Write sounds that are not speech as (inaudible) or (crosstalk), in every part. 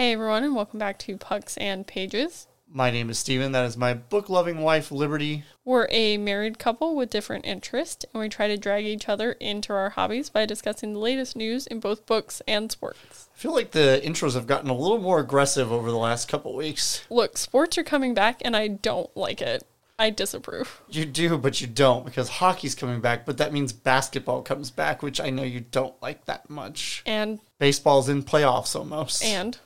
Hey everyone, and welcome back to Pucks and Pages. My name is Steven. That is my book loving wife, Liberty. We're a married couple with different interests, and we try to drag each other into our hobbies by discussing the latest news in both books and sports. I feel like the intros have gotten a little more aggressive over the last couple weeks. Look, sports are coming back, and I don't like it. I disapprove. You do, but you don't because hockey's coming back, but that means basketball comes back, which I know you don't like that much. And Baseball's in playoffs almost. and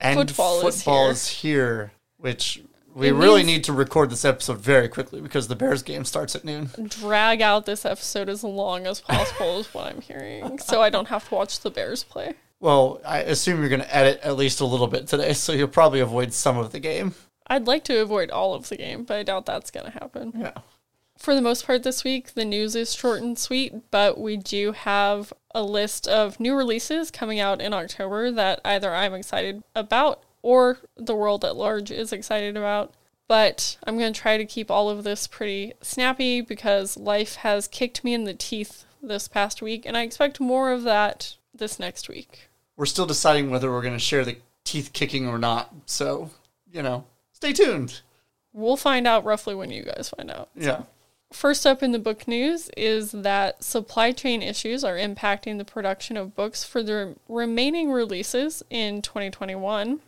And football is here. is here, which we It really need to record this episode very quickly because the Bears game starts at noon. drag out this episode as long as possible is what I'm hearing, (laughs) so I don't have to watch the Bears play. Well, I assume you're going to edit at least a little bit today, so you'll probably avoid some of the game. I'd like to avoid all of the game, but I doubt that's going to happen. Yeah. For the most part this week, the news is short and sweet, but we do have a list of new releases coming out in October that either I'm excited about or the world at large is excited about. But I'm going to try to keep all of this pretty snappy because life has kicked me in the teeth this past week, and I expect more of that this next week. We're still deciding whether we're going to share the teeth kicking or not. So, you know, stay tuned. We'll find out roughly when you guys find out. Yeah. First up in the book news is that supply chain issues are impacting the production of books for the remaining releases in 2021.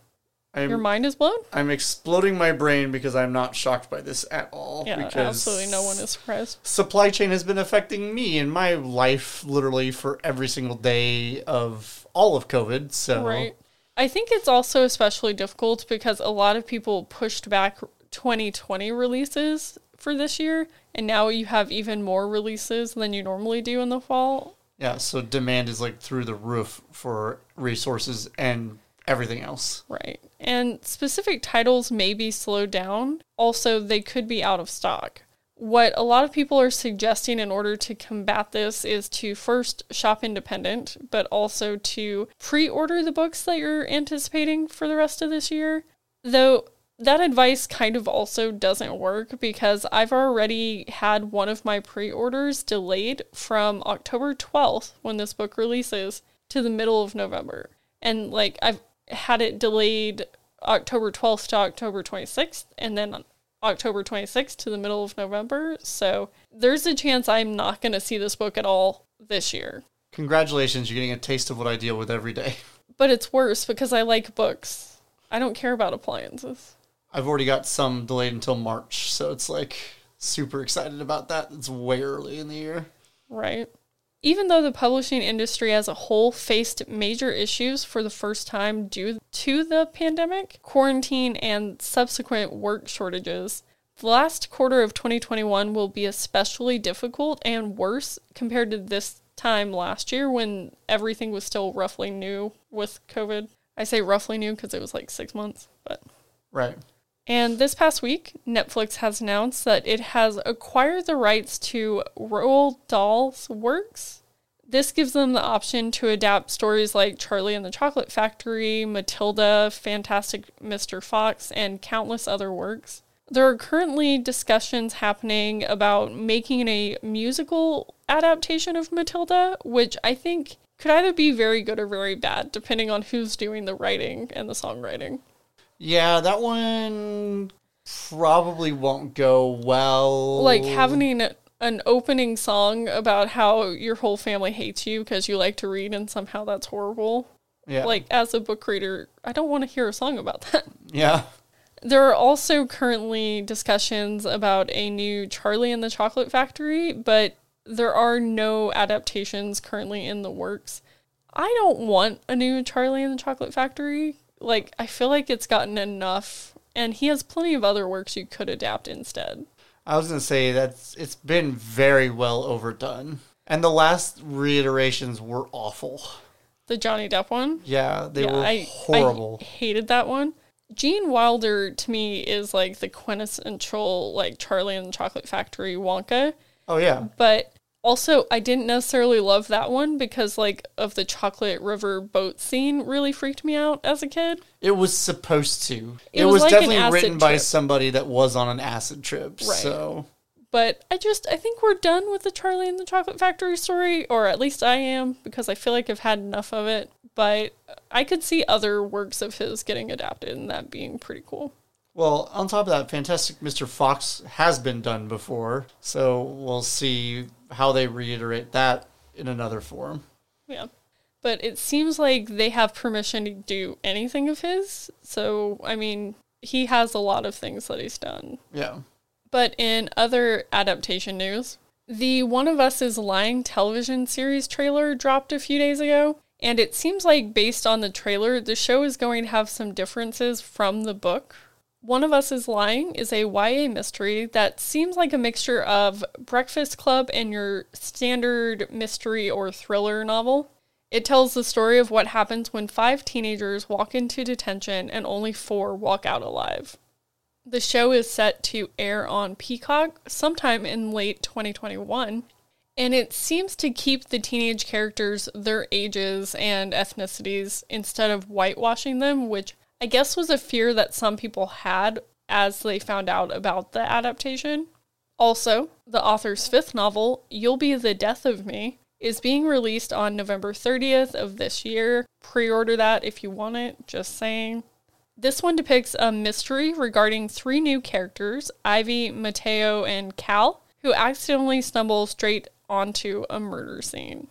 Your I'm, mind is blown? I'm exploding my brain because I'm not shocked by this at all. Yeah, absolutely no one is surprised. Supply chain has been affecting me in my life literally for every single day of all of COVID. So, Right. I think it's also especially difficult because a lot of people pushed back 2020 releases for this year, and now you have even more releases than you normally do in the fall. yeah, so demand is like through the roof for resources and everything else. Right. And specific titles may be slowed down. Also, they could be out of stock. What a lot of people are suggesting in order to combat this is to first shop independent, but also to pre order the books that you're anticipating for the rest of this year. Though that advice kind of also doesn't work because I've already had one of my pre orders delayed from October 12th, when this book releases, to the middle of November. And like I've had it delayed October 12th to October 26th, and then October 26th to the middle of November. So there's a chance I'm not going to see this book at all this year. Congratulations, you're getting a taste of what I deal with every day. But it's worse because I like books. I don't care about appliances. I've already got some delayed until March, so it's like super excited about that. It's way early in the year. Right. Even though the publishing industry as a whole faced major issues for the first time due to the pandemic, quarantine, and subsequent work shortages, the last quarter of 2021 will be especially difficult and worse compared to this time last year when everything was still roughly new with COVID. I say roughly new because it was like six months, but Right. And this past week, Netflix has announced that it has acquired the rights to Roald Dahl's works. This gives them the option to adapt stories like Charlie and the Chocolate Factory, Matilda, Fantastic Mr. Fox, and countless other works. There are currently discussions happening about making a musical adaptation of Matilda, which I think could either be very good or very bad, depending on who's doing the writing and the songwriting. Yeah, that one probably won't go well. like having an opening song about how your whole family hates you because you like to read and somehow that's horrible. yeah, Like as a book reader, I don't want to hear a song about (laughs) that. yeah, There are also currently discussions about a new Charlie and the Chocolate Factory, but there are no adaptations currently in the works. I don't want a new Charlie and the Chocolate Factory. Like I feel like it's gotten enough and he has plenty of other works you could adapt instead. I was gonna say that's it's been very well overdone, and the last reiterations were awful. The Johnny Depp one? Yeah, they Yeah, were I, horrible. I hated that one. Gene Wilder to me is like the quintessential like Charlie and the Chocolate Factory Wonka, oh yeah, but also I didn't necessarily love that one because like of the chocolate river boat scene really freaked me out as a kid. it was supposed to. It It, was was, like definitely written by somebody that was on an acid trip. Right. So But I just I think we're done with the Charlie and the Chocolate Factory story, or at least I am, because I feel like I've had enough of it. But I could see other works of his getting adapted and that being pretty cool. Well, on top of that, Fantastic Mr. Fox has been done before, so we'll see how they reiterate that in another form. Yeah. But it seems like they have permission to do anything of his. So, I mean, he has a lot of things that he's done. Yeah. But in other adaptation news, the One of Us is Lying television series trailer dropped a few days ago. And it seems like, based on the trailer, the show is going to have some differences from the book. One of Us is Lying is a YA mystery that seems like a mixture of Breakfast Club and your standard mystery or thriller novel. It tells the story of what happens when five teenagers walk into detention and only four walk out alive. The show is set to air on Peacock sometime in late 2021, and it seems to keep the teenage characters their ages and ethnicities instead of whitewashing them, which I guess was a fear that some people had as they found out about the adaptation. Also, the author's fifth novel, You'll Be the Death of Me, is being released on November 30th of this year. Pre order that if you want it, just saying. This one depicts a mystery regarding three new characters, Ivy, Mateo, and Cal, who accidentally stumble straight onto a murder scene.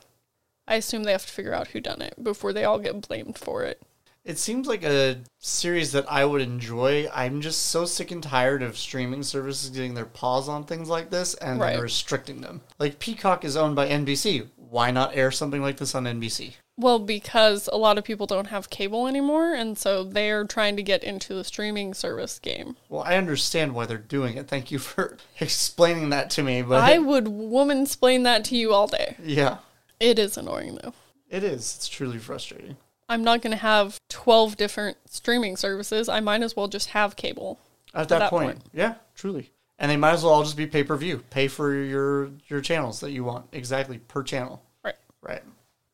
I assume they have to figure out who done it before they all get blamed for it. It seems like a series that I would enjoy. I'm just so sick and tired of streaming services getting their paws on things like this and Right. restricting them. Like Peacock is owned by NBC. Why not air something like this on NBC? Well, because a lot of people don't have cable anymore, and so they're trying to get into the streaming service game. Well, I understand why they're doing it. Thank you for (laughs) explaining that to me. But I would woman explain that to you all day. yeah, It is annoying though. it is. It's truly frustrating. I'm not going to have 12 different streaming services. I might as well just have cable. At that, that point, point. yeah, truly. And they might as well all just be pay per view. Pay for your your channels that you want exactly per channel. Right. Right.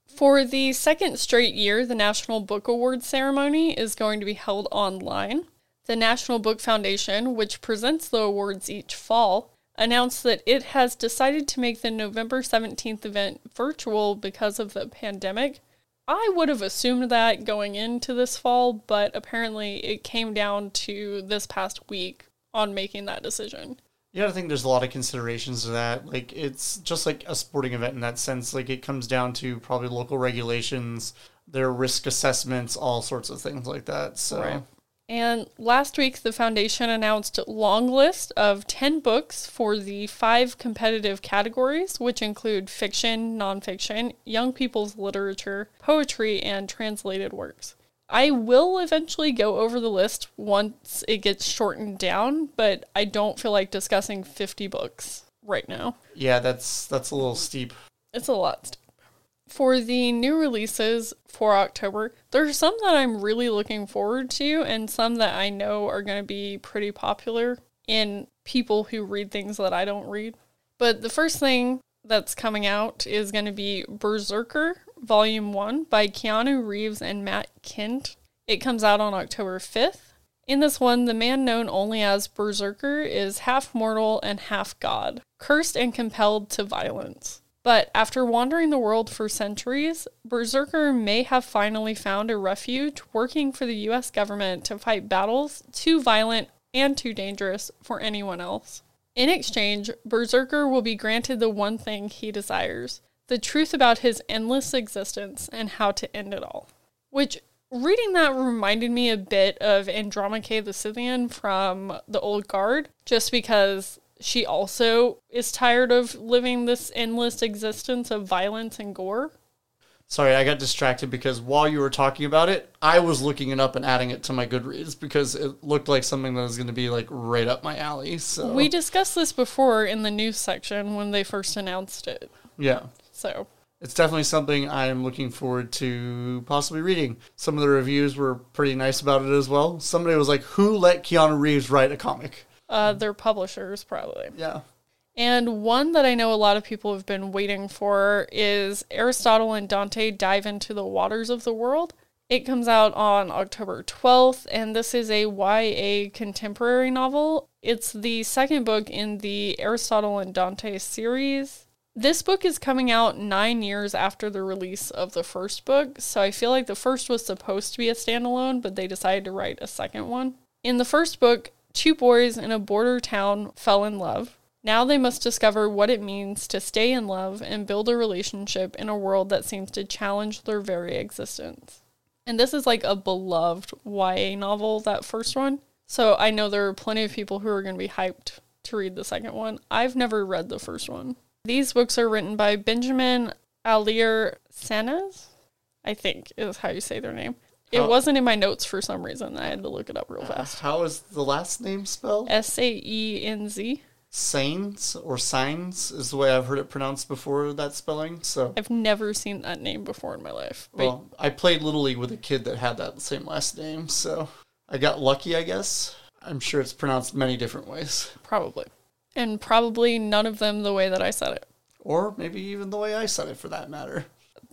For the second straight year, the National Book Awards ceremony is going to be held online. The National Book Foundation, which presents the awards each fall, announced that it has decided to make the November 17th event virtual because of the pandemic. I would have assumed that going into this fall, but apparently it came down to this past week on making that decision. Yeah, gotta think there's a lot of considerations to that. Like it's just like a sporting event in that sense. Like it comes down to probably local regulations, their risk assessments, all sorts of things like that. So Right. And last week, the foundation announced a long list of 10 books for the five competitive categories, which include fiction, nonfiction, young people's literature, poetry, and translated works. I will eventually go over the list once it gets shortened down, but I don't feel like discussing 50 books right now. yeah, that's that's a little steep. It's a lot. For the new releases for October, there's some that I'm really looking forward to, and some that I know are going to be pretty popular in people who read things that I don't read. But the first thing that's coming out is going to be Berserker Volume 1 by Keanu Reeves and Matt Kindt. It comes out on October 5th. In this one, the man known only as Berserker is half mortal and half god, cursed and compelled to violence. But after wandering the world for centuries, Berserker may have finally found a refuge working for the US government to fight battles too violent and too dangerous for anyone else. In exchange, Berserker will be granted the one thing he desires the truth about his endless existence and how to end it all. Which, reading that reminded me a bit of Andromache the Scythian from the Old Guard, just because she also is tired of living this endless existence of violence and gore. Sorry, I got distracted because while you were talking about it, I was looking it up and adding it to my Goodreads because it looked like something that was going to be like right up my alley. So We discussed this before in the news section when they first announced it. yeah, So, it's definitely something I'm looking forward to possibly reading. Some of the reviews were pretty nice about it as well. Somebody was like, "Who let Keanu Reeves write a comic?" Uh, their publishers probably. Yeah, And one that I know a lot of people have been waiting for is Aristotle and Dante Dive into the Waters of the World. It comes out on October 12th, and this is a YA contemporary novel. It's the second book in the Aristotle and Dante series. This book is coming out nine years after the release of the first book, so I feel like the first was supposed to be a standalone, but they decided to write a second one. In the first book, two boys in a border town fell in love. Now they must discover what it means to stay in love and build a relationship in a world that seems to challenge their very existence. And this is like a beloved YA novel, that first one. So I know there are plenty of people who are going to be hyped to read the second one. I've never read the first one. These books are written by Benjamin Alir Sanez, I think is how you say their name. It How- wasn't in my notes for some reason. I had to look it up real fast. How is the last name spelled? S A E N Z. Sains or Signs is the way I've heard it pronounced before that spelling. So, I've never seen that name before in my life. But well, I played Little League with a kid that had that same last name, so I got lucky, I guess. I'm sure it's pronounced many different ways. probably. And probably none of them the way that I said it. Or maybe even the way I said it for that matter.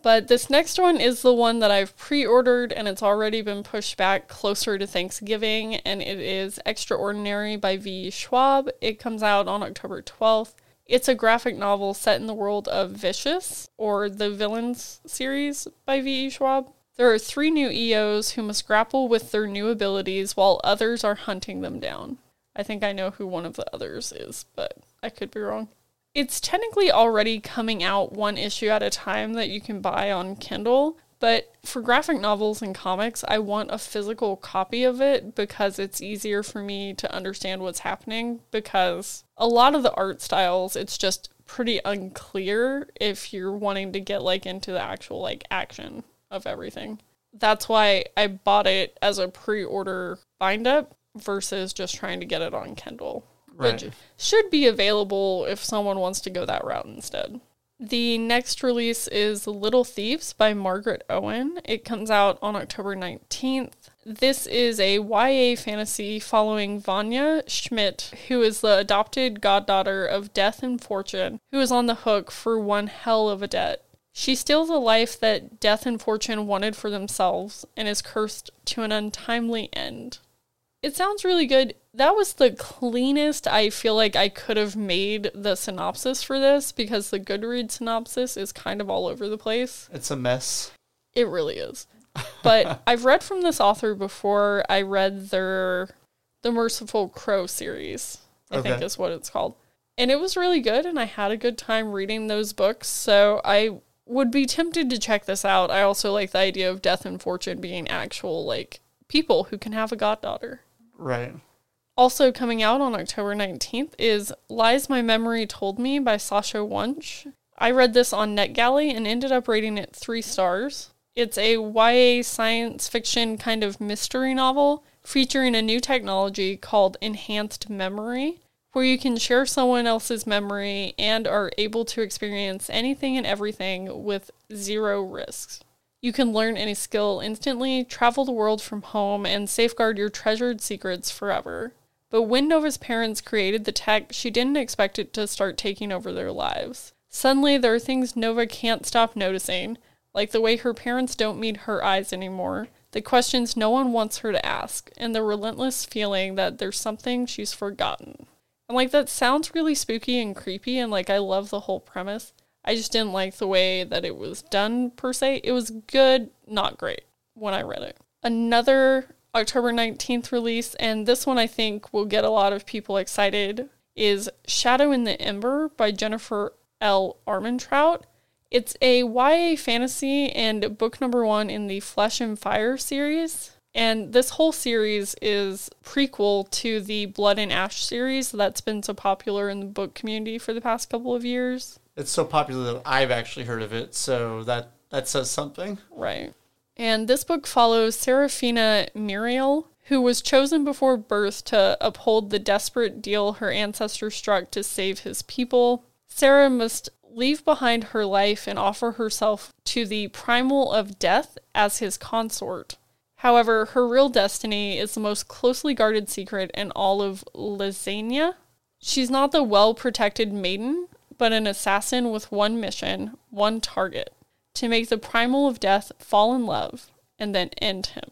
But this next one is the one that I've pre ordered and it's already been pushed back closer to Thanksgiving. And it is Extraordinary by V. Schwab. It comes out on October 12th. It's a graphic novel set in the world of Vicious, or the Villains series by V. Schwab. There are three new EOs who must grapple with their new abilities while others are hunting them down. I think I know who one of the others is, but I could be wrong. It's technically already coming out one issue at a time that you can buy on Kindle, but for graphic novels and comics, I want a physical copy of it because it's easier for me to understand what's happening because a lot of the art styles it's just pretty unclear if you're wanting to get like into the actual like action of everything. That's why I bought it as a pre-order bind up versus just trying to get it on Kindle Right. should be available if someone wants to go that route instead. The next release is Little Thieves by Margaret Owen. It comes out on October 19th. This is a YA fantasy following Vanya Schmidt, who is the adopted goddaughter of Death and Fortune, who is on the hook for one hell of a debt. She steals a life that Death and Fortune wanted for themselves and is cursed to an untimely end. It sounds really good. That was the cleanest I feel like I could have made the synopsis for this because the Goodreads synopsis is kind of all over the place. It's a mess. It really is. But (laughs) I've read from this author before. I read their The Merciful Crow series, I think is what it's called. And it was really good and I had a good time reading those books. So I would be tempted to check this out. I also like the idea of death and fortune being actual like people who can have a goddaughter. Right. Also coming out on October 19th is Lies My Memory Told Me by Sasha Wunsch. I read this on NetGalley and ended up rating it three stars. It's a YA science fiction kind of mystery novel featuring a new technology called enhanced memory, where you can share someone else's memory and are able to experience anything and everything with zero risks. You can learn any skill instantly, travel the world from home, and safeguard your treasured secrets forever. But when Nova's parents created the tech, she didn't expect it to start taking over their lives. Suddenly, there are things Nova can't stop noticing, like the way her parents don't meet her eyes anymore, the questions no one wants her to ask, and the relentless feeling that there's something she's forgotten. And like that sounds really spooky and creepy, and like I love the whole premise. I just didn't like the way that it was done per se. It was good, not great when I read it. Another October 19th release, and this one I think will get a lot of people excited, is Shadow in the Ember by Jennifer L. Armentrout. It's a YA fantasy and book number one in the Flesh and Fire series. And this whole series is prequel to the Blood and Ash series that's been so popular in the book community for the past couple of years. It's so popular that I've actually heard of it, so that that says something. Right. And this book follows Seraphena Mierel, who was chosen before birth to uphold the desperate deal her ancestor struck to save his people. Sarah must leave behind her life and offer herself to the primal of death as his consort. However, her real destiny is the most closely guarded secret in all of Lasania. She's not the well protected maiden, but an assassin with one mission, one target to make the primal of death fall in love and then end him.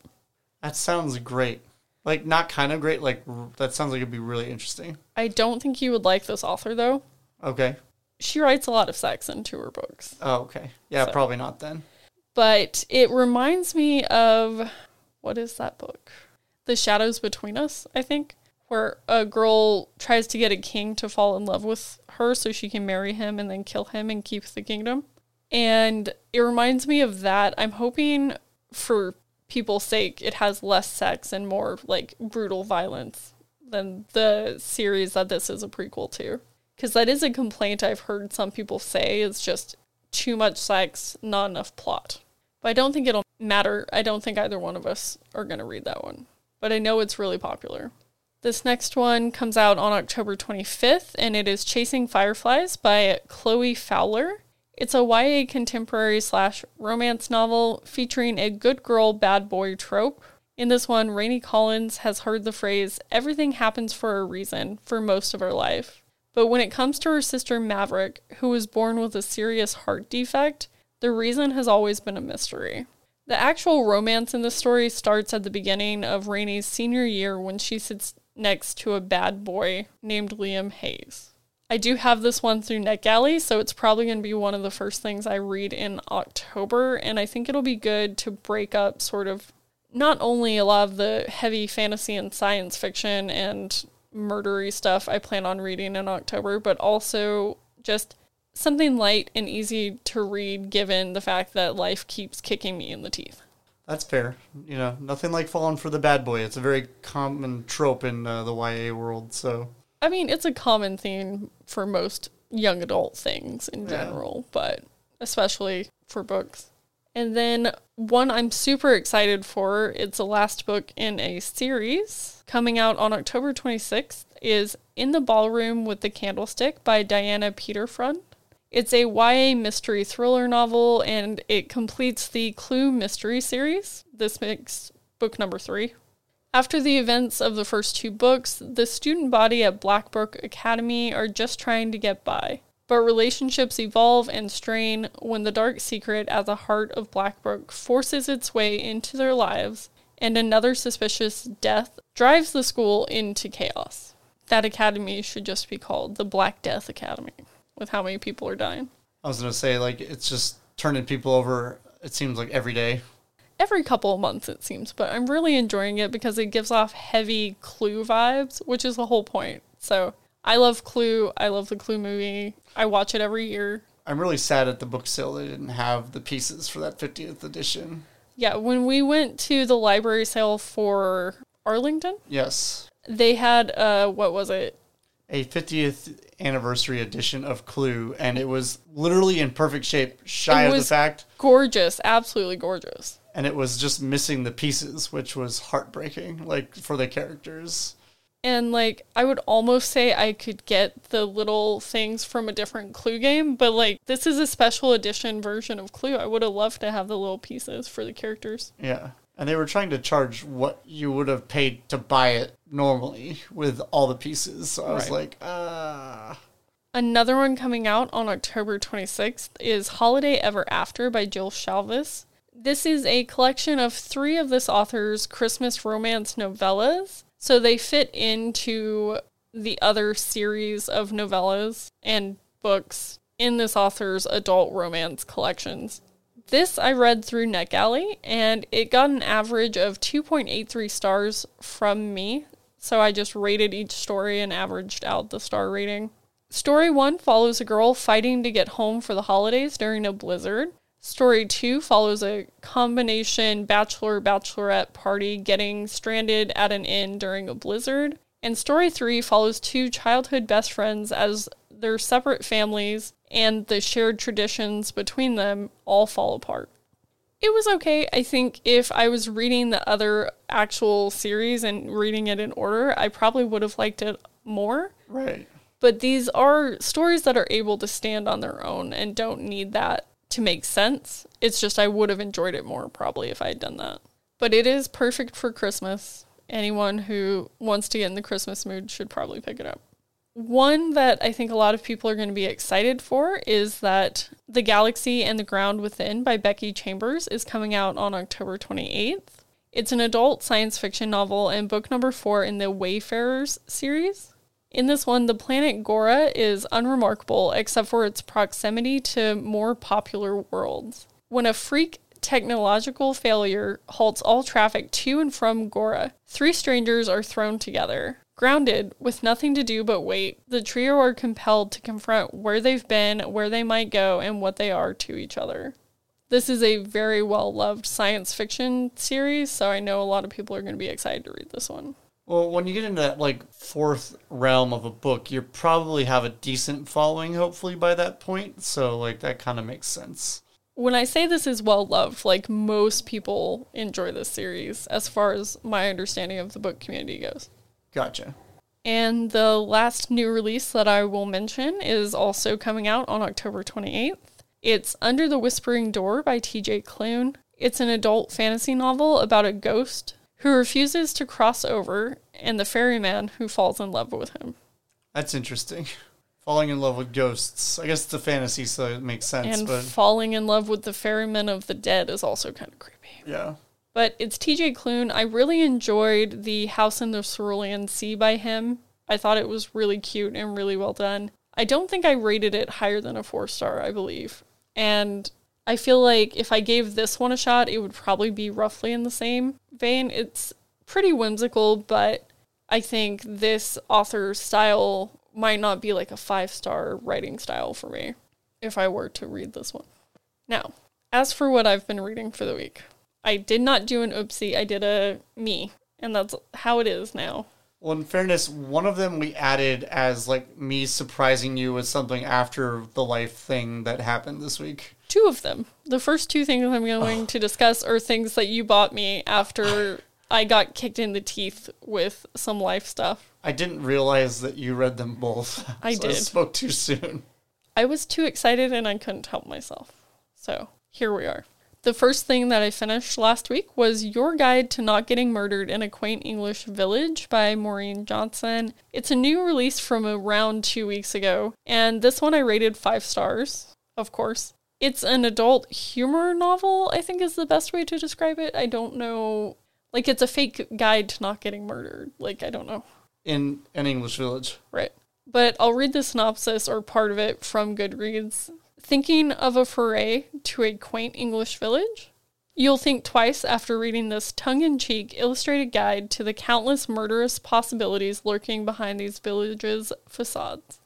That sounds great. Like not kind of great. Like r- that sounds like it'd be really interesting. I don't think you would like this author though. Okay. She writes a lot of sex into her books. Oh, okay. Yeah, So- probably not then. But it reminds me of what is that book? The Shadows Between Us, I think, where a girl tries to get a king to fall in love with her so she can marry him and then kill him and keep the kingdom. And it reminds me of that. I'm hoping for people's sake it has less sex and more like brutal violence than the series that this is a prequel to. Because that is a complaint I've heard some people say is just too much sex, not enough plot. But I don't think it'll matter. I don't think either one of us are going to read that one. But I know it's really popular. This next one comes out on October 25th, and it is Chasing Fireflies by Chloe Fowler. It's a YA contemporary slash romance novel featuring a good girl, bad boy trope. In this one, Rainey Collins has heard the phrase, everything happens for a reason, for most of her life. But when it comes to her sister Maverick, who was born with a serious heart defect, the reason has always been a mystery. The actual romance in the story starts at the beginning of Rainey's senior year when she sits next to a bad boy named Liam Hayes. I do have this one through NetGalley, so it's probably going to be one of the first things I read in October, and I think it'll be good to break up sort of not only a lot of the heavy fantasy and science fiction and murdery stuff I plan on reading in October, but also just something light and easy to read given the fact that life keeps kicking me in the teeth. That's fair. You know, nothing like falling for the bad boy. It's a very common trope in uh, the YA world. So I mean, it's a common theme for most young adult things in Yeah. general, but especially for books. And then one I'm super excited for, it's the last book in a series coming out on October 26th, is In the Ballroom with the Candlestick by Diana Peterfreund. It's a YA mystery thriller novel and it completes the Clue mystery series. This makes book number three. After the events of the first two books, the student body at Blackbrook Academy are just trying to get by. But relationships evolve and strain when the dark secret at the heart of Blackbrook forces its way into their lives, and another suspicious death drives the school into chaos. That academy should just be called the Black Death Academy, with how many people are dying. I was gonna say like it's just turning people over. It seems like every day. every couple of months it seems but i'm really enjoying it because it gives off heavy clue vibes which is the whole point so i love clue i love the clue movie i watch it every year I'm really sad at the book sale they didn't have the pieces for that 50th edition. yeah when we went to the library sale for arlington Yes, they had uh what was it a 50th anniversary edition of Clue, and it was literally in perfect shape, shy of the fact, gorgeous absolutely gorgeous and it was just missing the pieces, which was heartbreaking. Like for the characters. and like i would almost say i could get the little things from a different clue game but like this is a special edition version of clue i would have loved to have the little pieces for the characters Yeah. And they were trying to charge what you would have paid to buy it normally with all the pieces. So I was Right. like, ah. Another one coming out on October 26th is Holiday Ever After by Jill Shalvis. This is a collection of three of this author's Christmas romance novellas. So they fit into the other series of novellas and books in this author's adult romance collections. This I read through NetGalley and it got an average of 2.83 stars from me. So I just rated each story and averaged out the star rating. Story 1 follows a girl fighting to get home for the holidays during a blizzard. Story 2 follows a combination bachelor bachelorette party getting stranded at an inn during a blizzard. And story 3 follows two childhood best friends as their separate families and the shared traditions between them all fall apart. It was okay. I think if I was reading the other actual series and reading it in order, I probably would have liked it more Right. but these are stories that are able to stand on their own and don't need that to make sense. It's just I would have enjoyed it more probably if I had done that. But it is perfect for Christmas. Anyone who wants to get in the Christmas mood should probably pick it up. One that I think a lot of people are going to be excited for is that The Galaxy and the Ground Within by Becky Chambers is coming out on October 28th. It's an adult science fiction novel and book number four in the Wayfarers series. In this one, the planet Gora is unremarkable except for its proximity to more popular worlds. When a freak technological failure halts all traffic to and from Gora, three strangers are thrown together. Grounded, with nothing to do but wait, the trio are compelled to confront where they've been, where they might go, and what they are to each other. This is a very well loved science fiction series, so I know a lot of people are going to be excited to read this one. Well, when you get into that like fourth realm of a book, you probably have a decent following, hopefully by that point. So like that kind of makes sense. When I say this is well loved, like most people enjoy this series, as far as my understanding of the book community goes. Gotcha. And the last new release that I will mention is also coming out on October 28th. It's Under the Whispering Door by TJ Klune. It's an adult fantasy novel about a ghost who refuses to cross over and the ferryman who falls in love with him. That's interesting. Falling in love with ghosts. I guess it's a fantasy, so it makes sense. And but falling in love with the ferryman of the dead is also kind of creepy. yeah, But it's TJ Klune. I really enjoyed the House in the Cerulean Sea by him. I thought it was really cute and really well done. I don't think I rated it higher than a four star, I believe. And I feel like if I gave this one a shot, it would probably be roughly in the same vein. It's pretty whimsical, but I think this author's style might not be like a five star writing style for me if I were to read this one. Now, as for what I've been reading for the week, I did not do an oopsie, I did a me, and that's how it is now. Well, in fairness, one of them we added as like me surprising you with something after the life thing that happened this week. Two of them. The first two things I'm going to discuss are things that you bought me after I got kicked in the teeth with some life stuff. I didn't realize that you read them both. (laughs) I so I did. spoke too soon. I was too excited and I couldn't help myself. So here we are. The first thing that I finished last week was Your Guide to Not Getting Murdered in a Quaint English Village by Maureen Johnson. It's a new release from around two weeks ago, and this one I rated five stars, of course. It's an adult humor novel, I think is the best way to describe it. I don't know. Like, it's a fake guide to not getting murdered. Like, I don't know. In an English village. Right. But I'll read the synopsis or part of it from Goodreads. Thinking of a foray to a quaint English village? You'll think twice after reading this tongue in cheek illustrated guide to the countless murderous possibilities lurking behind these villages' facades.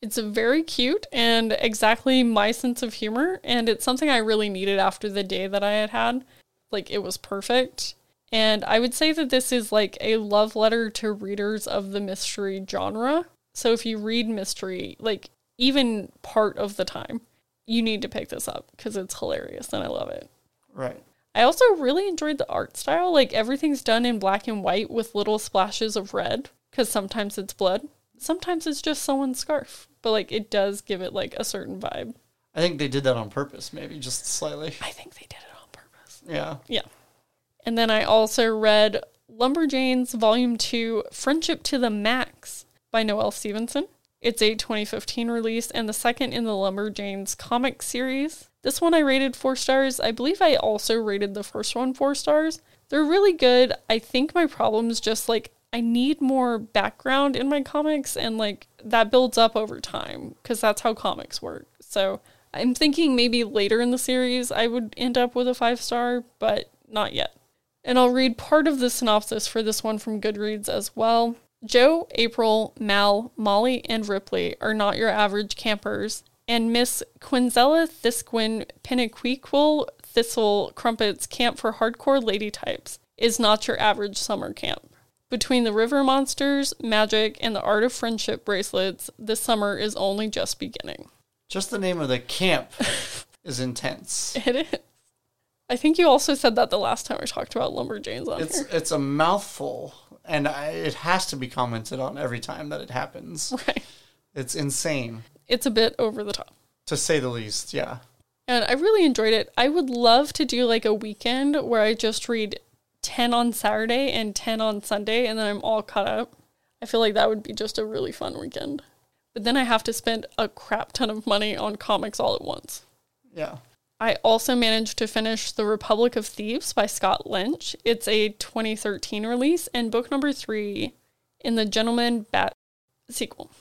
It's very cute and exactly my sense of humor, and it's something I really needed after the day that I had had. Like, it was perfect. And I would say that this is like a love letter to readers of the mystery genre. So if you read mystery, like even part of the time, you need to pick this up because it's hilarious and I love it. Right. I also really enjoyed the art style. Like everything's done in black and white with little splashes of red because sometimes it's blood, sometimes it's just someone's scarf, but like it does give it like a certain vibe. I think they did that on purpose, maybe just slightly. I think they did it on purpose. Yeah. Yeah. And then I also read Lumberjanes Volume 2 Friendship to the Max by Noelle Stevenson. It's a 2015 release and the second in the Lumberjanes comic series. This one I rated four stars. I believe I also rated the first one four stars. They're really good. I think my problem is just like I need more background in my comics and like that builds up over time because that's how comics work. So I'm thinking maybe later in the series I would end up with a five star, but not yet. And I'll read part of the synopsis for this one from Goodreads as well. Jo, April, Mal, Molly, and Ripley are not your average campers, and Miss Qiunzella Thiskwin Penniquiqul Thistle Crumpet's Camp for Hardcore Lady Types is not your average summer camp. Between the river monsters, magic, and the art of friendship bracelets, this summer is only just beginning. Just the name of the camp (laughs) is intense. (laughs) It is. I think you also said that the last time we talked about Lumberjanes on It's here. it's a mouthful, and I, it has to be commented on every time that it happens. (laughs) Right. It's insane, It's a bit over the top. to say the least. Yeah. And I really enjoyed it. I would love to do like a weekend where I just read 10 on Saturday and 10 on Sunday and then I'm all caught up. I feel like that would be just a really fun weekend. But then I have to spend a crap ton of money on comics all at once. Yeah. I also managed to finish The Republic of Thieves by Scott Lynch. It's a 2013 release and book number three in the Gentleman Bat sequel.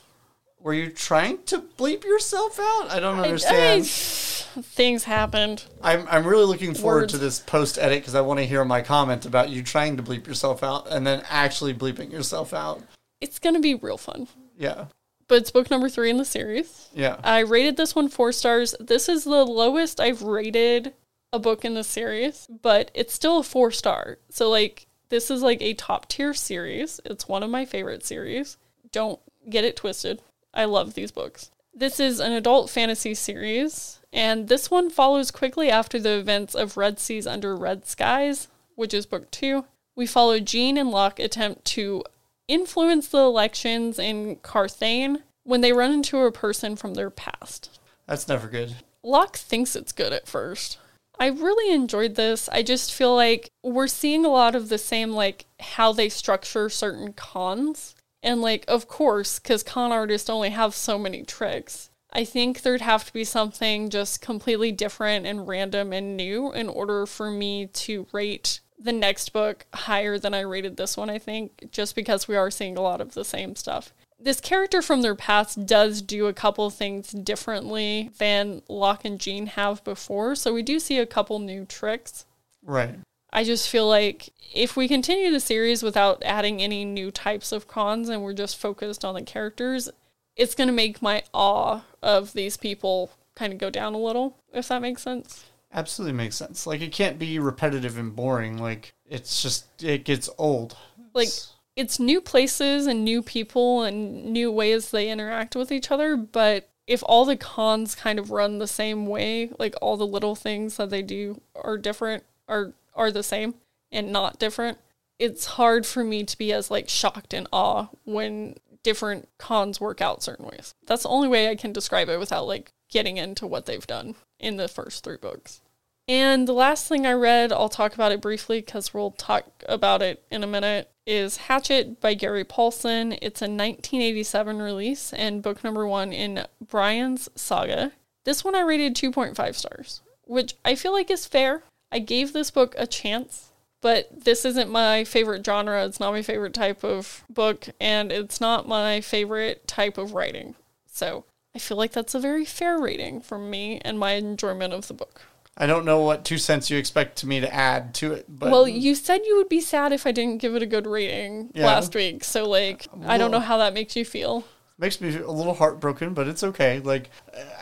Were you trying to bleep yourself out? I don't I- understand. I- things happened. I'm, I'm really looking forward Words. to this post edit because I want to hear my comment about you trying to bleep yourself out and then actually bleeping yourself out. It's going to be real fun. Yeah. But it's book number three in the series. Yeah. I rated this one four stars. This is the lowest I've rated a book in the series, but it's still a four star. So, like, this is like a top tier series. It's one of my favorite series. Don't get it twisted. I love these books. This is an adult fantasy series, and this one follows quickly after the events of Red Seas Under Red Skies, which is book two. We follow Jean and Locke attempt to influence the elections in Karthain when they run into a person from their past. That's never good. Locke thinks it's good at first. I really enjoyed this. I just feel like we're seeing a lot of the same, like how they structure certain cons. And, like, of course, because con artists only have so many tricks. I think there'd have to be something just completely different and random and new in order for me to rate the next book higher than I rated this one, I think, just because we are seeing a lot of the same stuff. This character from their past does do a couple things differently than Locke and Jean have before, so we do see a couple new tricks. Right. I just feel like if we continue the series without adding any new types of cons and we're just focused on the characters, it's going to make my awe of these people kind of go down a little, if that makes sense. Absolutely makes sense. Like, it can't be repetitive and boring. Like, it's just, it gets old. Like, it's new places and new people and new ways they interact with each other, but if all the cons kind of run the same way, like all the little things that they do are different are are the same and not different, it's hard for me to be as like shocked and awe when different cons work out certain ways. That's the only way I can describe it without like getting into what they've done in the first three books. And the last thing I read, I'll talk about it briefly because we'll talk about it in a minute, is Hatchet by Gary Paulsen. It's a 1987 release and book number one in Brian's Saga. This one I rated 2.5 stars, which I feel like is fair. I gave this book a chance, but this isn't my favorite genre. It's not my favorite type of book, and it's not my favorite type of writing. So I feel like that's a very fair rating from me and my enjoyment of the book. I don't know what two cents you expect me to add to it, but well, you said you would be sad if I didn't give it a good rating Yeah. last week. So, like, I don't know how that makes you feel. makes me a little heartbroken, but it's okay. Like,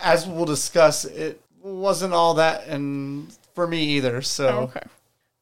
as we'll discuss, it wasn't all that, and for me either. So, oh, Okay.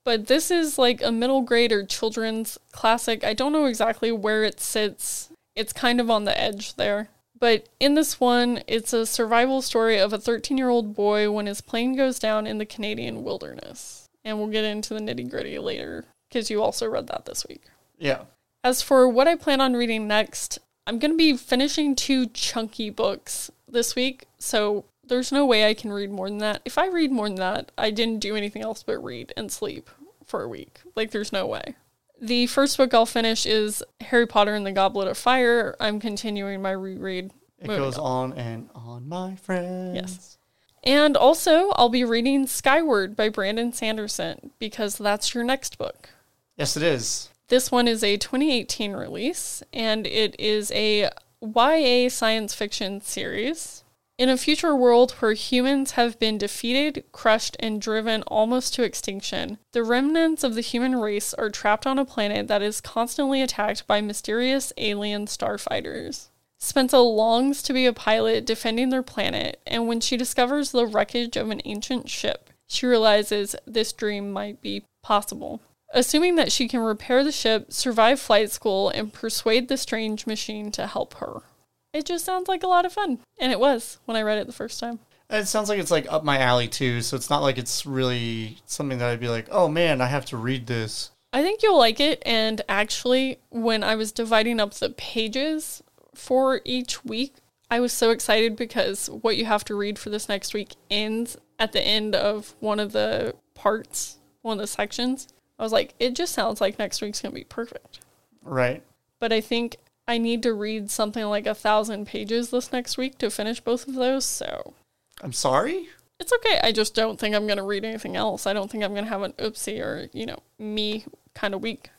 But this is like a middle grade or children's classic. I don't know exactly where it sits. It's kind of on the edge there. But in this one, it's a survival story of a 13 year old boy when his plane goes down in the Canadian wilderness. And we'll get into the nitty gritty later because you also read that this week. yeah. As for what I plan on reading next, I'm going to be finishing two chunky books this week, so there's no way I can read more than that. If I read more than that, I didn't do anything else but read and sleep for a week. Like, there's no way. The first book I'll finish is Harry Potter and the Goblet of Fire. I'm continuing my reread. It Moving goes on and on, my friends. Yes. And also, I'll be reading Skyward by Brandon Sanderson because that's your next book. Yes, it is. This one is a 2018 release, and it is a YA science fiction series. In a future world where humans have been defeated, crushed, and driven almost to extinction, the remnants of the human race are trapped on a planet that is constantly attacked by mysterious alien starfighters. Spensa longs to be a pilot defending their planet, and when she discovers the wreckage of an ancient ship, she realizes this dream might be possible. Assuming that she can repair the ship, survive flight school, and persuade the strange machine to help her. It just sounds like a lot of fun. And it was when I read it the first time. It sounds like it's like up my alley too. So it's not like it's really something that I'd be like, oh man, I have to read this. I think you'll like it. And actually, when I was dividing up the pages for each week, I was so excited because what you have to read for this next week ends at the end of one of the parts, one of the sections. I was like, it just sounds like next week's going to be perfect. Right. But I think I need to read something like a thousand pages this next week to finish both of those. So I'm sorry. It's okay. I just don't think I'm going to read anything else. I don't think I'm going to have an oopsie or, you know, me kind of week.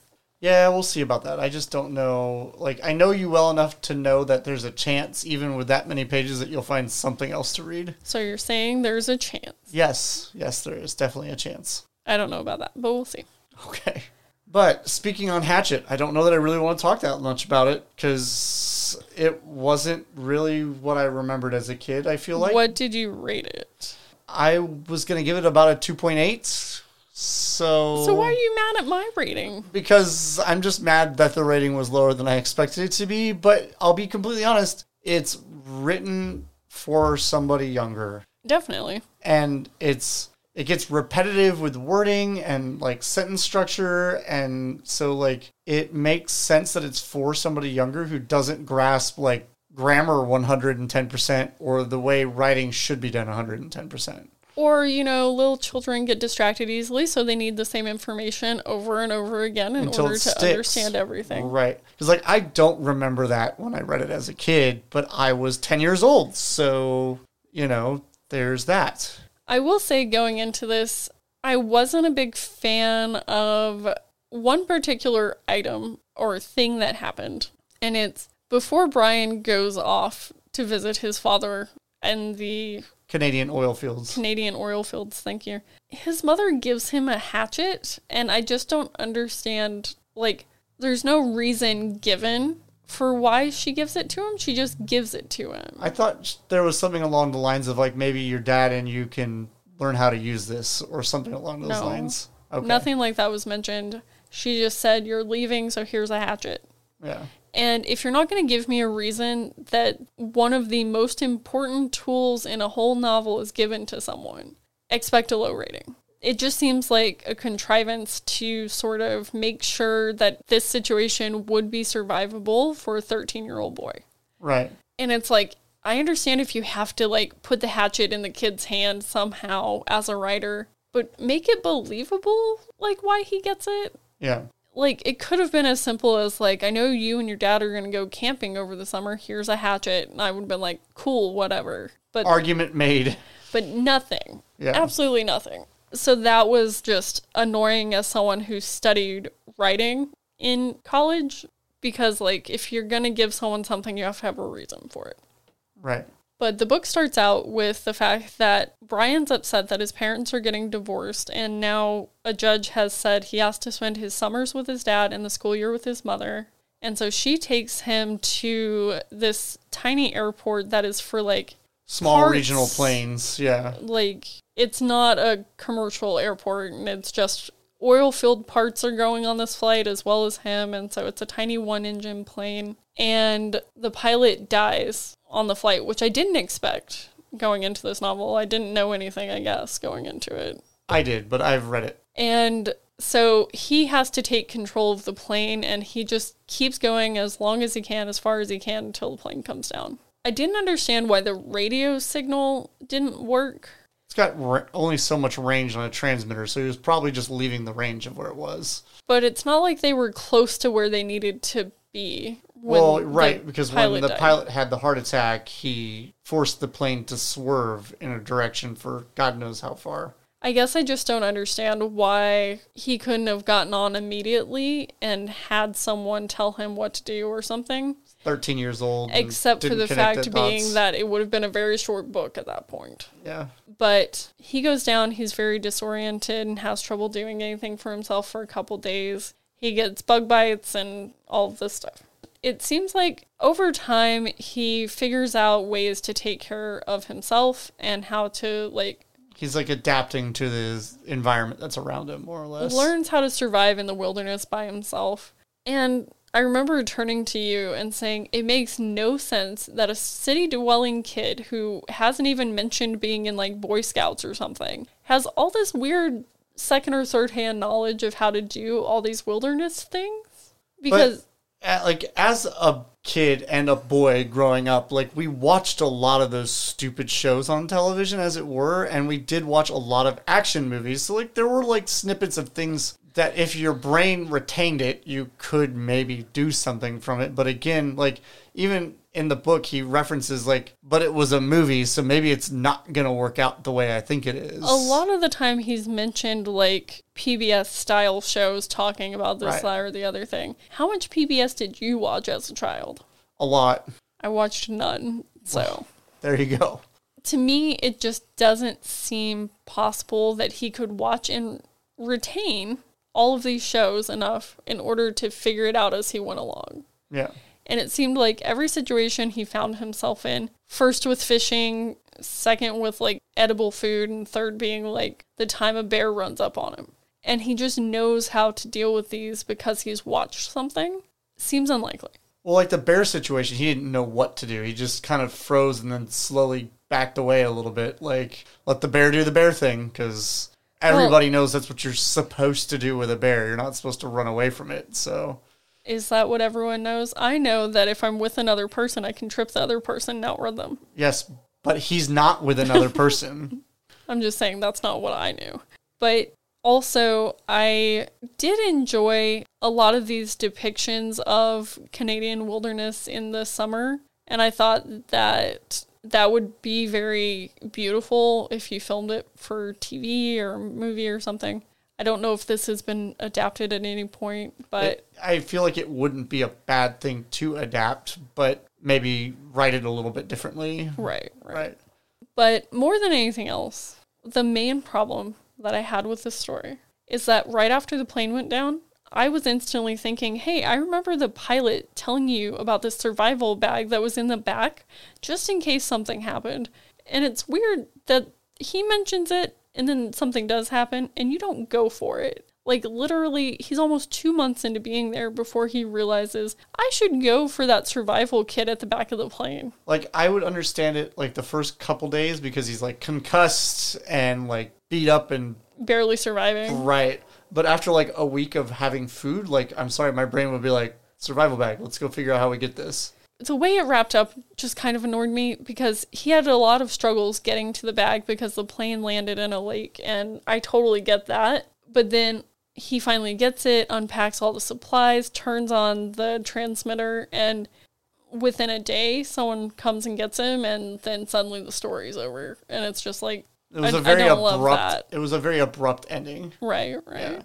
Yeah, we'll see about that. I just don't know. Like, I know you well enough to know that there's a chance, even with that many pages, that you'll find something else to read. So you're saying there's a chance. Yes, yes, there is definitely a chance. I don't know about that, but we'll see. Okay. But speaking on Hatchet, I don't know that I really want to talk that much about it because it wasn't really what I remembered as a kid, I feel like. what did you rate it? I was going to give it about a 2.8. So, So why are you mad at my rating? because I'm just mad that the rating was lower than I expected it to be. But I'll be completely honest, it's written for somebody younger, Definitely. and it's it gets repetitive with wording and like sentence structure, and so like it makes sense that it's for somebody younger who doesn't grasp like grammar 110% or the way writing should be done 110%. Or, you know, little children get distracted easily, so they need the same information over and over again in Until order to sticks. understand everything. Right. Because, like, I don't remember that when I read it as a kid, but I was 10 years old. So, you know, there's that. I will say going into this, I wasn't a big fan of one particular item or thing that happened. And it's before Brian goes off to visit his father and the Canadian oil fields. Canadian oil fields, thank you. His mother gives him a hatchet, and I just don't understand. Like, there's no reason given for why she gives it to him. She just gives it to him. I thought there was something along the lines of, like, maybe your dad and you can learn how to use this or something along those No. lines. Okay. Nothing like that was mentioned. She just said, You're leaving, so here's a hatchet. Yeah. And if you're not going to give me a reason that one of the most important tools in a whole novel is given to someone, expect a low rating. It just seems like a contrivance to sort of make sure that this situation would be survivable for a 13 year old boy. Right. And it's like, I understand if you have to like put the hatchet in the kid's hand somehow as a writer, but make it believable, like why he gets it Yeah. like it could have been as simple as like I know you and your dad are gonna go camping over the summer. Here's a hatchet, and I would have been like, cool, whatever. But Argument made. but nothing, Yeah. absolutely nothing. So that was just annoying as someone who studied writing in college because like if you're gonna give someone something, you have to have a reason for it. Right. But the book starts out with the fact that Brian's upset that his parents are getting divorced, and now a judge has said he has to spend his summers with his dad and the school year with his mother. And so she takes him to this tiny airport that is for like Small Parts. regional planes. Yeah. like it's not a commercial airport and it's just oil filled parts are going on this flight as well as him and so it's a tiny one engine plane and the pilot dies on the flight which I didn't expect going into this novel. I didn't know anything I guess going into it. I did, but I've read it. And so he has to take control of the plane and he just keeps going as long as he can, as far as he can until the plane comes down. I didn't understand why the radio signal didn't work. It's got ra- only so much range on a transmitter, so he was probably just leaving the range of where it was. But it's not like they were close to where they needed to be. well, right, because when the died. pilot had the heart attack, he forced the plane to swerve in a direction for God knows how far. I guess I just don't understand why he couldn't have gotten on immediately and had someone tell him what to do or something. 13 years old. Except for the fact being that it would have been a very short book at that point. Yeah. But he goes down, he's very disoriented and has trouble doing anything for himself for a couple days. He gets bug bites and all of this stuff. It seems like over time he figures out ways to take care of himself and how to like He's like adapting to the environment that's around him, more or less. learns how to survive in the wilderness by himself. And I remember turning to you and saying, it makes no sense that a city dwelling kid who hasn't even mentioned being in like Boy Scouts or something has all this weird second or third hand knowledge of how to do all these wilderness things. Because a- like as a kid and a boy growing up, like we watched a lot of those stupid shows on television, as it were, and we did watch a lot of action movies. So like there were like snippets of things that if your brain retained it, you could maybe do something from it. But again, like even in the book, he references like, but it was a movie, so maybe it's not gonna work out the way I think it is. A lot of the time, he's mentioned like PBS style shows talking about this, Right. that, or the other thing. How much PBS did you watch as a child? A lot. I watched none. So There you go. to me, it just doesn't seem possible that he could watch and retain all of these shows enough in order to figure it out as he went along. Yeah. And it seemed like every situation he found himself in, first with fishing, second with like edible food, and third being like the time a bear runs up on him. And he just knows how to deal with these because he's watched something. Seems unlikely. Well, like the bear situation, he didn't know what to do. He just kind of froze and then slowly backed away a little bit. Like, let the bear do the bear thing, because everybody knows that's what you're supposed to do with a bear. You're not supposed to run away from it. So, Is that what everyone knows? I know that if I'm with another person, I can trip the other person and outrun them. yes, but he's not with another person. (laughs) (laughs) I'm just saying that's not what I knew. But also, I did enjoy a lot of these depictions of Canadian wilderness in the summer, and I thought that that would be very beautiful if you filmed it for TV or movie or something. I don't know if this has been adapted at any point, but I feel like it wouldn't be a bad thing to adapt, but maybe write it a little bit differently. right, right. Right. But more than anything else, the main problem that I had with this story is that right after the plane went down, I was instantly thinking, hey, I remember the pilot telling you about this survival bag that was in the back just in case something happened. And it's weird that he mentions it and then something does happen and you don't go for it. Like, literally, he's almost two months into being there before he realizes I should go for that survival kit at the back of the plane. Like, I would understand it like the first couple days because he's like concussed and like beat up and Barely surviving. Right. But after like a week of having food, like I'm sorry, my brain would be like, survival bag, let's go figure out how we get this. the way it wrapped up just kind of annoyed me because he had a lot of struggles getting to the bag because the plane landed in a lake and I totally get that. But then he finally gets it, unpacks all the supplies, turns on the transmitter and within a day someone comes and gets him and then suddenly the story's over and it's just like It was I- a very I don't love abrupt it was a very abrupt ending. Right, right. Yeah.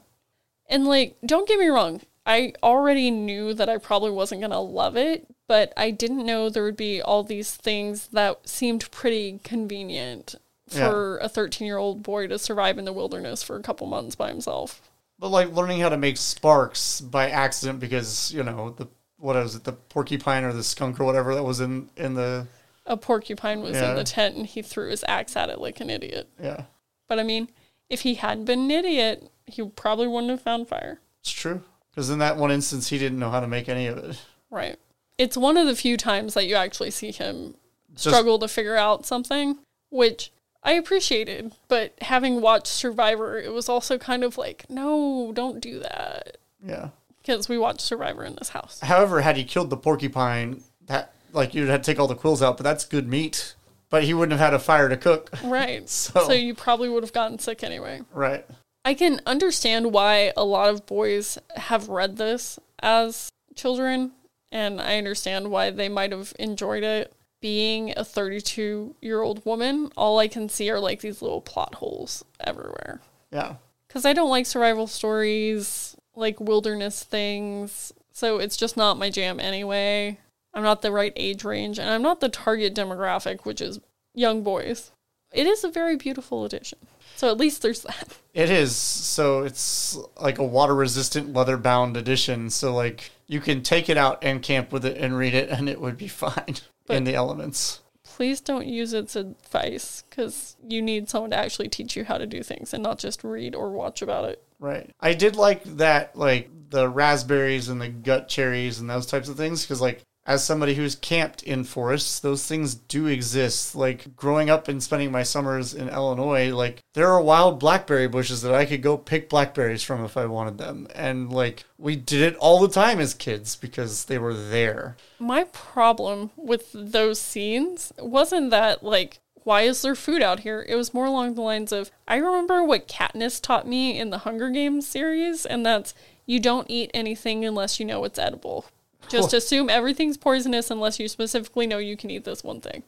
And like, don't get me wrong, I already knew that I probably wasn't gonna love it, but I didn't know there would be all these things that seemed pretty convenient for a 13 year old boy to survive in the wilderness for a couple months by himself. But like learning how to make sparks by accident because, you know, the what was it, the porcupine or the skunk or whatever that was in in the A porcupine was Yeah. in the tent and he threw his axe at it like an idiot. yeah. But I mean, if he hadn't been an idiot, he probably wouldn't have found fire. It's true. Because in that one instance he didn't know how to make any of it. Right. It's one of the few times that you actually see him Just- struggle to figure out something, which I appreciated. But having watched Survivor, it was also kind of like, no, don't do that. Yeah. Because we watched Survivor in this house. However, had he killed the porcupine, that like you'd have to take all the quills out, but that's good meat. But he wouldn't have had a fire to cook. (laughs) Right. (laughs) So- so you probably would have gotten sick anyway. Right. I can understand why a lot of boys have read this as children, and I understand why they might have enjoyed it. Being a 32 year old woman, all I can see are like these little plot holes everywhere. Yeah. Because I don't like survival stories, like wilderness things, so it's just not my jam anyway. I'm not the right age range, and I'm not the target demographic, which is young boys. It is a very beautiful edition. So at least there's that. It is. So it's like a water resistant leather bound edition. So like you can take it out and camp with it and read it and it would be (laughs) fine in the elements. please don't use its advice because you need someone to actually teach you how to do things and not just read or watch about it. Right. I did like that like the raspberries and the gut cherries and those types of things because like as somebody who's camped in forests, those things do exist. Like growing up and spending my summers in Illinois, like there are wild blackberry bushes that I could go pick blackberries from if I wanted them. And like we did it all the time as kids because they were there. My problem with those scenes wasn't that, like, why is there food out here? It was more along the lines of I remember what Katniss taught me in the Hunger Games series, and that's you don't eat anything unless you know it's edible. Just assume everything's poisonous unless you specifically know you can eat this one thing.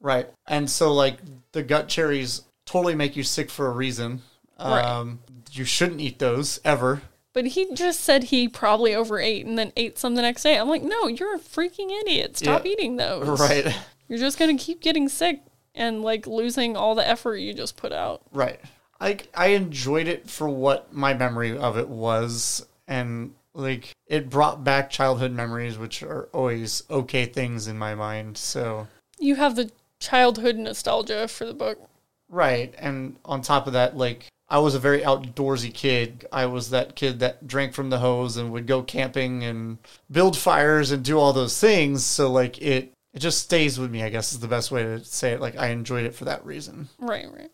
Right. And so, like, the gut cherries totally make you sick for a reason. Right. Um, You shouldn't eat those ever. But he just said he probably overate and then ate some the next day. I'm like, no, you're a freaking idiot. Stop Yeah. eating those. Right. You're just gonna keep getting sick and like losing all the effort you just put out. Right. I I enjoyed it for what my memory of it was, and like it brought back childhood memories, which are always okay things in my mind. So You have the childhood nostalgia for the book. right, and on top of that, like I was a very outdoorsy kid. I was that kid that drank from the hose and would go camping and build fires and do all those things. So like it it just stays with me. I guess is the best way to say it. Like I enjoyed it for that reason. Right, right.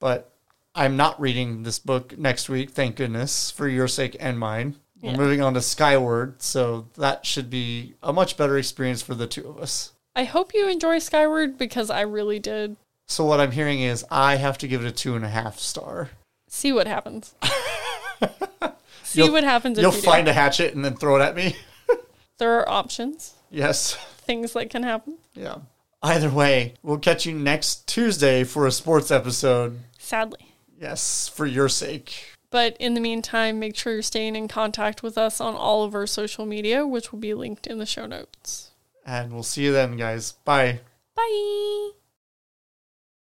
but I'm not reading this book next week, thank goodness, for your sake and mine. Yeah. We're moving on to Skyward, so that should be a much better experience for the two of us. I hope you enjoy Skyward because I really did. So what I'm hearing is I have to give it a two and a half star. See what happens. (laughs) See You'll- what happens if You'll you do. find a hatchet and then throw it at me. (laughs) There are options, yes. things that can happen. Yeah. Either way, we'll catch you next Tuesday for a sports episode. Sadly. Yes, for your sake. But in the meantime, make sure you're staying in contact with us on all of our social media, which will be linked in the show notes. And we'll see you then, guys. Bye. Bye.